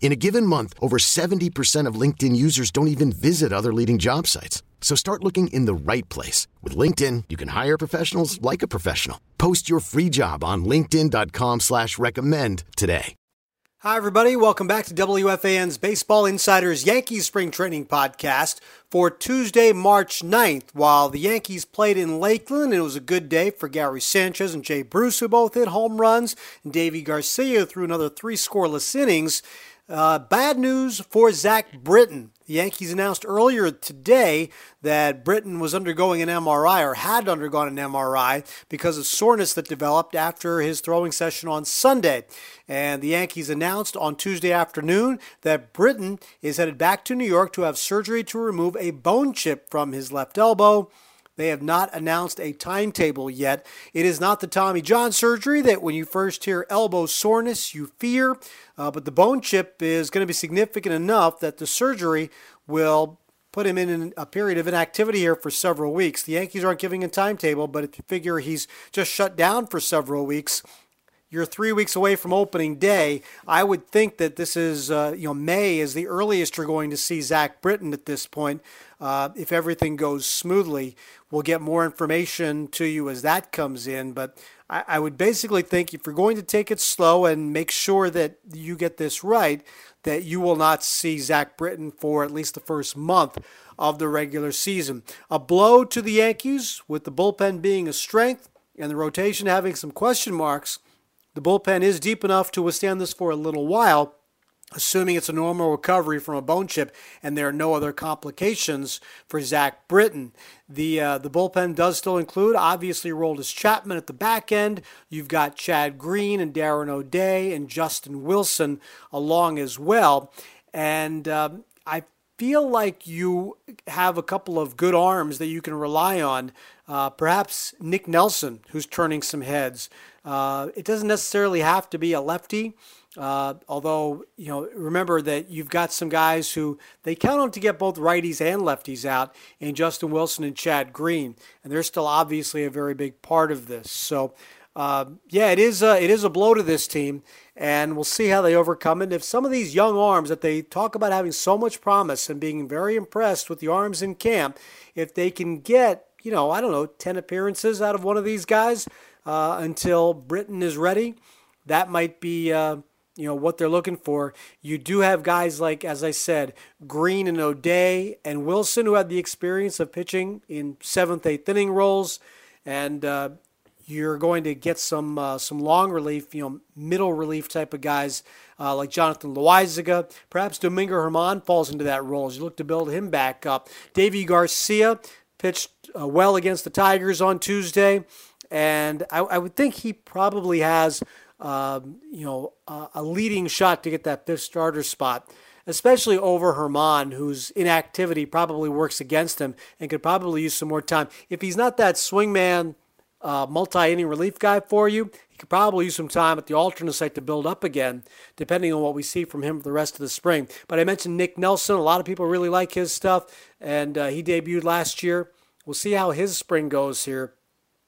In a given month, over 70% of LinkedIn users don't even visit other leading job sites. So start looking in the right place. With LinkedIn, you can hire professionals like a professional. Post your free job on linkedin.com slash recommend today. Hi, everybody. Welcome back to WFAN's Baseball Insiders Yankees Spring Training Podcast for Tuesday, March 9th. While the Yankees played in Lakeland, it was a good day for Gary Sanchez and Jay Bruce, who both hit home runs, and Deivi Garcia threw another three scoreless innings. Uh, bad news for Zach Britton. The Yankees announced earlier today that Britton was undergoing an MRI or had undergone an MRI because of soreness that developed after his throwing session on Sunday. And the Yankees announced on Tuesday afternoon that Britton is headed back to New York to have surgery to remove a bone chip from his left elbow. They have not announced a timetable yet. It is not the Tommy John surgery that when you first hear elbow soreness, you fear, uh, but the bone chip is going to be significant enough that the surgery will put him in a period of inactivity here for several weeks. The Yankees aren't giving a timetable, but if you figure he's just shut down for several weeks, you're three weeks away from opening day. I would think that this is, uh, you know, May is the earliest you're going to see Zach Britton at this point. Uh, if everything goes smoothly, we'll get more information to you as that comes in. But I, I would basically think if you're going to take it slow and make sure that you get this right, that you will not see Zach Britton for at least the first month of the regular season. A blow to the Yankees, with the bullpen being a strength and the rotation having some question marks the bullpen is deep enough to withstand this for a little while, assuming it's a normal recovery from a bone chip and there are no other complications for Zach Britton. The uh, the bullpen does still include obviously Aroldis Chapman at the back end. You've got Chad Green and Darren O'Day and Justin Wilson along as well, and um, I feel like you have a couple of good arms that you can rely on. Uh, perhaps Nick Nelson, who's turning some heads. Uh, it doesn't necessarily have to be a lefty. Uh, although, you know, remember that you've got some guys who they count on to get both righties and lefties out in Justin Wilson and Chad Green. And they're still obviously a very big part of this. So, uh, yeah, it is, a, it is a blow to this team. And we'll see how they overcome it. if some of these young arms that they talk about having so much promise and being very impressed with the arms in camp, if they can get, you know, I don't know, 10 appearances out of one of these guys, uh, until Britton is ready. That might be, uh, you know, what they're looking for. You do have guys like, as I said, Green and O'Day and Wilson, who had the experience of pitching in seventh, eighth inning roles, and uh, you're going to get some uh, some long relief, you know, middle relief type of guys uh, like Jonathan Loaisiga. Perhaps Domingo Germán falls into that role as you look to build him back up. Deivi Garcia pitched uh, well against the Tigers on Tuesday and I, I would think he probably has, um, you know, a, a leading shot to get that fifth starter spot especially over Germán, whose inactivity probably works against him and could probably use some more time. If he's not that swingman, uh, multi inning relief guy for you, he could probably use some time at the alternate site to build up again, depending on what we see from him for the rest of the spring. But I mentioned Nick Nelson. A lot of people really like his stuff, and uh, he debuted last year. We'll see how his spring goes here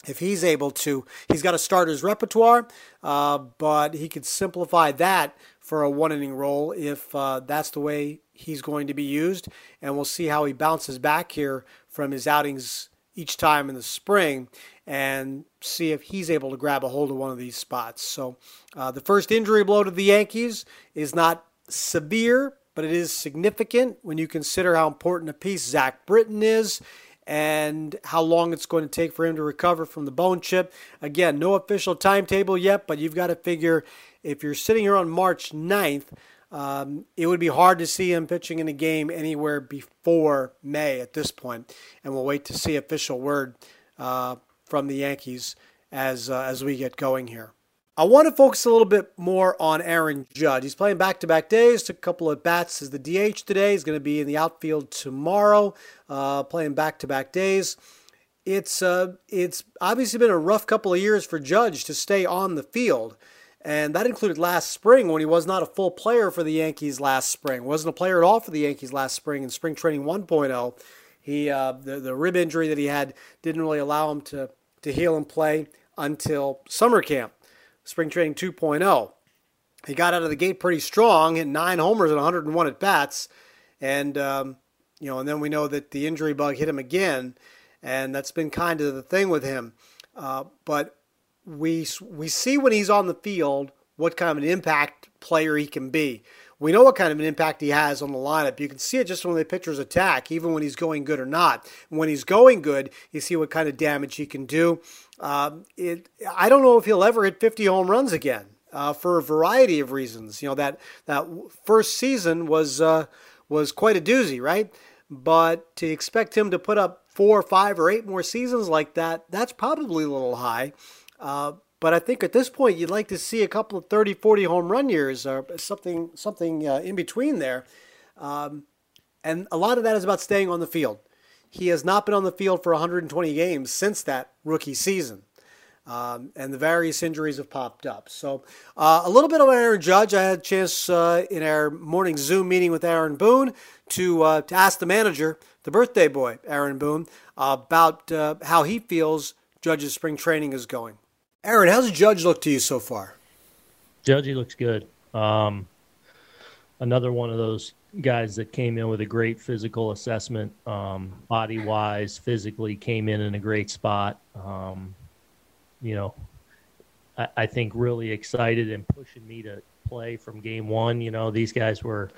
if he's able to, he's got a starter's repertoire, uh, but he could simplify that for a one inning role if uh, that's the way he's going to be used. And we'll see how he bounces back here from his outings each time in the spring and see if he's able to grab a hold of one of these spots. So uh, the first injury blow to the Yankees is not severe, but it is significant when you consider how important a piece Zach Britton is and how long it's going to take for him to recover from the bone chip. Again, no official timetable yet, but you've got to figure if you're sitting here on March 9th, um, it would be hard to see him pitching in a game anywhere before May at this point, and we'll wait to see official word uh, from the Yankees as uh, as we get going here. I want to focus a little bit more on Aaron Judge. He's playing back to back days, took a couple of bats as the DH today. He's going to be in the outfield tomorrow, uh, playing back to back days. It's, uh, it's obviously been a rough couple of years for Judge to stay on the field. And that included last spring when he was not a full player for the Yankees last spring. Wasn't a player at all for the Yankees last spring in spring training 1.0. He uh, the, the rib injury that he had didn't really allow him to, to heal and play until summer camp, spring training 2.0. He got out of the gate pretty strong, hit nine homers and 101 at bats. And, um, you know, and then we know that the injury bug hit him again. And that's been kind of the thing with him. Uh, but we we see when he's on the field what kind of an impact player he can be. We know what kind of an impact he has on the lineup. You can see it just when the pitchers attack, even when he's going good or not. When he's going good, you see what kind of damage he can do. Um, it, I don't know if he'll ever hit 50 home runs again uh, for a variety of reasons. You know that that first season was uh, was quite a doozy, right? But to expect him to put up four, five, or eight more seasons like that, that's probably a little high. Uh, but I think at this point, you'd like to see a couple of 30, 40 home run years or something, something uh, in between there. Um, and a lot of that is about staying on the field. He has not been on the field for 120 games since that rookie season. Um, and the various injuries have popped up. So, uh, a little bit on Aaron Judge. I had a chance uh, in our morning Zoom meeting with Aaron Boone to, uh, to ask the manager, the birthday boy, Aaron Boone, about uh, how he feels Judge's spring training is going. Aaron, how's Judge look to you so far? Judgy looks good. Um, another one of those guys that came in with a great physical assessment, um, body wise, physically came in in a great spot. Um, you know, I, I, think really excited and pushing me to play from game one. You know, these guys were,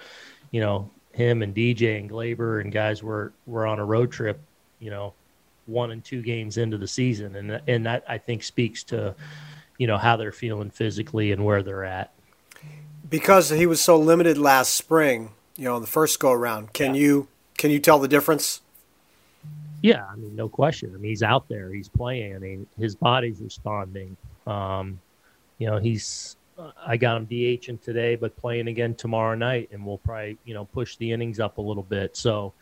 you know, him and DJ and Gleyber and guys were were on a road trip. You know, one and two games into the season, and and that I think speaks to you know how they're feeling physically and where they're at. Because he was so limited last spring, you know, in the first go around. Can yeah. you can you tell the difference? Yeah, I mean, no question. I mean, he's out there, he's playing. I mean, his body's responding. Um, you know, he's I got him DHing today, but playing again tomorrow night, and we'll probably you know push the innings up a little bit. So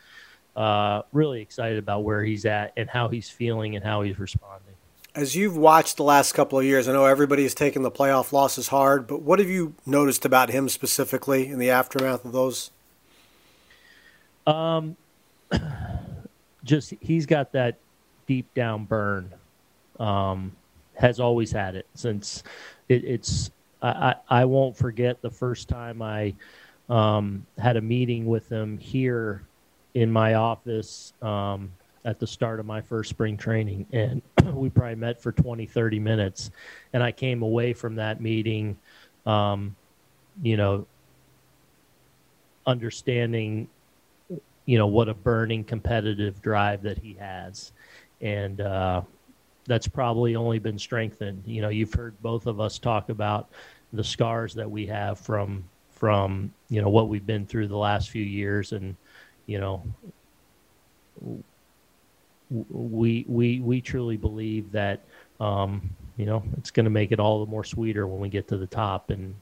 uh, really excited about where he's at and how he's feeling and how he's responding. As you've watched the last couple of years, I know everybody's taken the playoff losses hard, but what have you noticed about him specifically in the aftermath of those? Um, just he's got that deep down burn. Um, has always had it since it, it's. I, I won't forget the first time I um, had a meeting with him here in my office um, at the start of my first spring training. And we probably met for 20, 30 minutes. And I came away from that meeting, um, you know, understanding, you know, what a burning competitive drive that he has. And, uh, that's probably only been strengthened. You know, you've heard both of us talk about the scars that we have from from you know what we've been through the last few years, and you know, we we we truly believe that um, you know it's going to make it all the more sweeter when we get to the top, and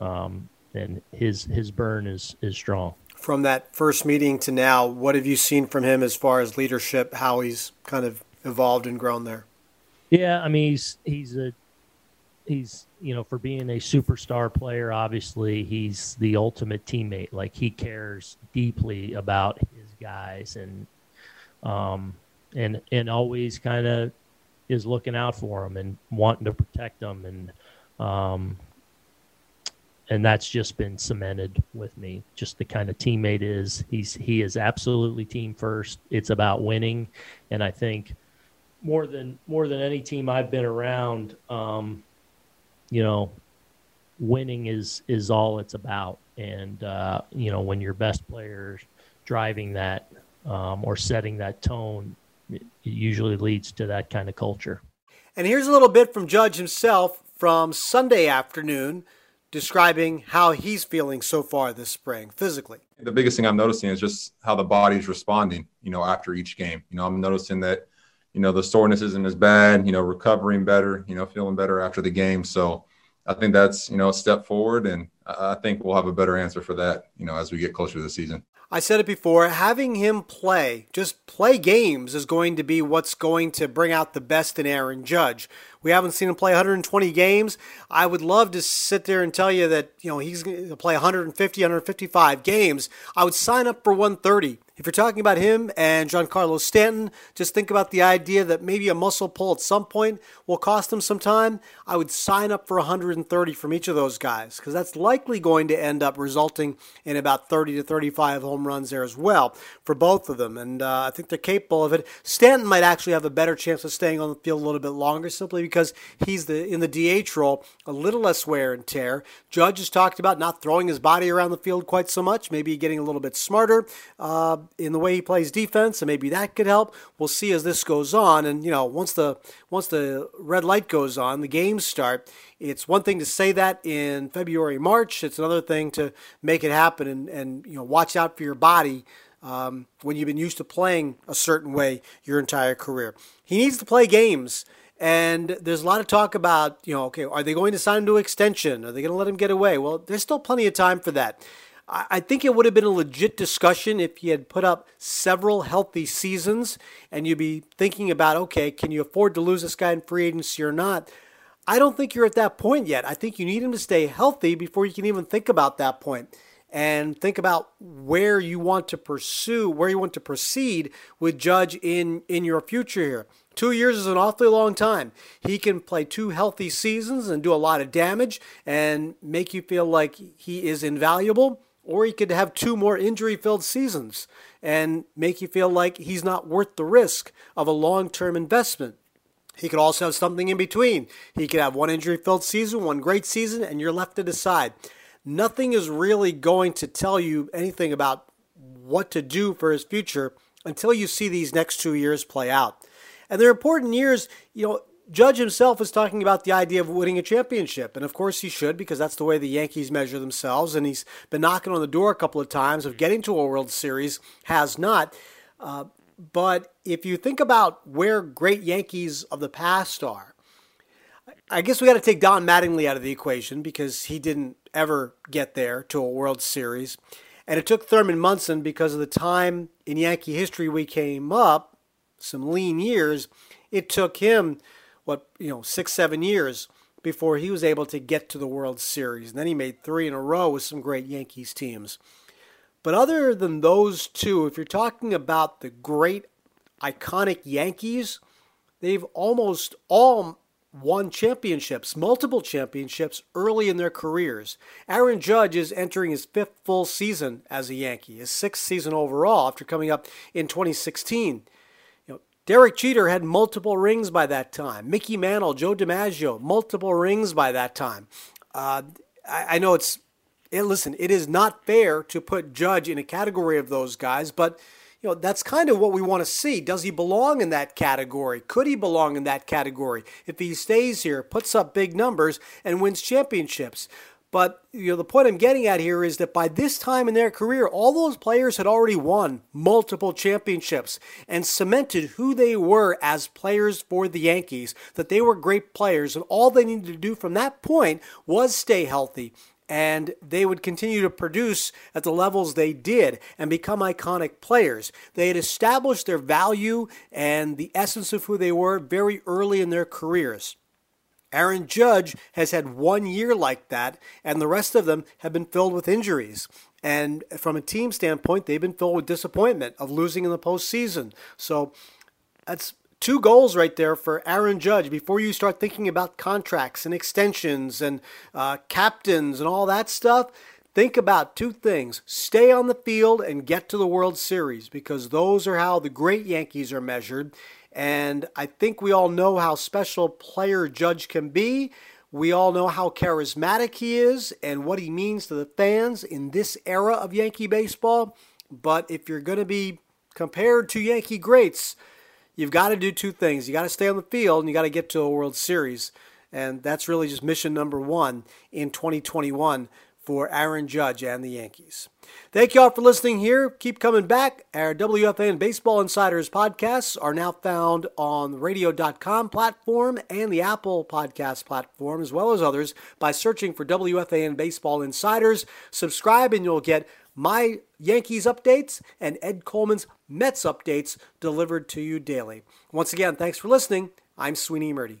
um, and his his burn is is strong. From that first meeting to now, what have you seen from him as far as leadership? How he's kind of evolved and grown there? Yeah, I mean he's he's a he's you know for being a superstar player obviously he's the ultimate teammate like he cares deeply about his guys and um and and always kind of is looking out for them and wanting to protect them and um and that's just been cemented with me. Just the kind of teammate is he's he is absolutely team first. It's about winning. And i think more than more than any team i've been around um you know, winning is is all it's about. And uh, you know, when your best players driving that um, or setting that tone, it usually leads to that kind of culture. And here's a little bit from Judge himself from Sunday afternoon describing how he's feeling so far this spring physically. The biggest thing I'm noticing is just how the body's responding, you know, after each game. You know, I'm noticing that you know the soreness isn't as bad you know recovering better you know feeling better after the game so I think that's you know a step forward, and I think we'll have a better answer for that you know as we get closer to the season. I said it before, having him play, just play games, is going to be what's going to bring out the best in Aaron Judge. We haven't seen him play 120 games. I would love to sit there and tell you that, you know, he's going to play 150, 155 games. I would sign up for 130. If you're talking about him and Giancarlo Stanton, just think about the idea that maybe a muscle pull at some point will cost him some time. I would sign up for 130 from each of those guys because that's likely going to end up resulting in about 30 to 35 home runs there as well for both of them. And uh, I think they're capable of it. Stanton might actually have a better chance of staying on the field a little bit longer simply because he's the in the DH role, a little less wear and tear. Judge has talked about not throwing his body around the field quite so much, maybe getting a little bit smarter. Uh, in the way he plays defense, and maybe that could help. We'll see as this goes on. And you know, once the once the red light goes on, the games start. It's one thing to say that in February, March. It's another thing to make it happen and and you know watch out for your body. Um, when you've been used to playing a certain way your entire career, he needs to play games. And there's a lot of talk about, you know, okay, are they going to sign him to extension? Are they going to let him get away? Well, there's still plenty of time for that. I think it would have been a legit discussion if he had put up several healthy seasons and you'd be thinking about, okay, can you afford to lose this guy in free agency or not? I don't think you're at that point yet. I think you need him to stay healthy before you can even think about that point and think about where you want to pursue, where you want to proceed with Judge in, in your future here. Two years is an awfully long time. He can play two healthy seasons and do a lot of damage and make you feel like he is invaluable or he could have two more injury filled seasons and make you feel like he's not worth the risk of a long term investment. He could also have something in between. He could have one injury filled season, one great season, and you're left to decide. Nothing is really going to tell you anything about what to do for his future until you see these next two years play out. And they're important years, you know, Judge himself is talking about the idea of winning a championship. And of course he should, because that's the way the Yankees measure themselves. And he's been knocking on the door a couple of times of getting to a World Series, has not. Uh, but if you think about where great Yankees of the past are, I guess we got to take Don Mattingly out of the equation because he didn't ever get there to a World Series. And it took Thurman Munson because of the time in Yankee history we came up, some lean years, it took him what you know six seven years before he was able to get to the World Series. And then he made three in a row with some great Yankees teams. But other than those two, if you're talking about the great iconic Yankees, they've almost all won championships, multiple championships early in their careers. Aaron Judge is entering his fifth full season as a Yankee, his sixth season overall after coming up in 2016. Derek Jeter had multiple rings by that time. Mickey Mantle, Joe DiMaggio, multiple rings by that time. Uh, I, I, know it's, it, listen, it is not fair to put Judge in a category of those guys, but you know that's kind of what we want to see. Does he belong in that category? Could he belong in that category if he stays here, puts up big numbers, and wins championships? But you know the point I'm getting at here is that by this time in their career, all those players had already won multiple championships and cemented who they were as players for the Yankees, that they were great players, and all they needed to do from that point was stay healthy. And they would continue to produce at the levels they did and become iconic players. They had established their value and the essence of who they were very early in their careers. Aaron Judge has had one year like that, and the rest of them have been filled with injuries. And from a team standpoint, they've been filled with disappointment of losing in the postseason. So that's two goals right there for Aaron Judge before you start thinking about contracts and extensions and uh, captains and all that stuff. Think about two things stay on the field and get to the World Series because those are how the great Yankees are measured. And I think we all know how special player Judge can be. We all know how charismatic he is and what he means to the fans in this era of Yankee baseball. But if you're going to be compared to Yankee greats, you've got to do two things. You got to stay on the field and you got to get to a World Series. And that's really just mission number one in 2021 for Aaron Judge and the Yankees. Thank you all for listening here. Keep coming back. Our WFAN Baseball Insiders podcasts are now found on the radio.com platform and the Apple podcast platform, as well as others, by searching for WFAN Baseball Insiders. Subscribe and you'll get my Yankees updates and Ed Coleman's Mets updates delivered to you daily. Once again, thanks for listening. I'm Sweeney Murti.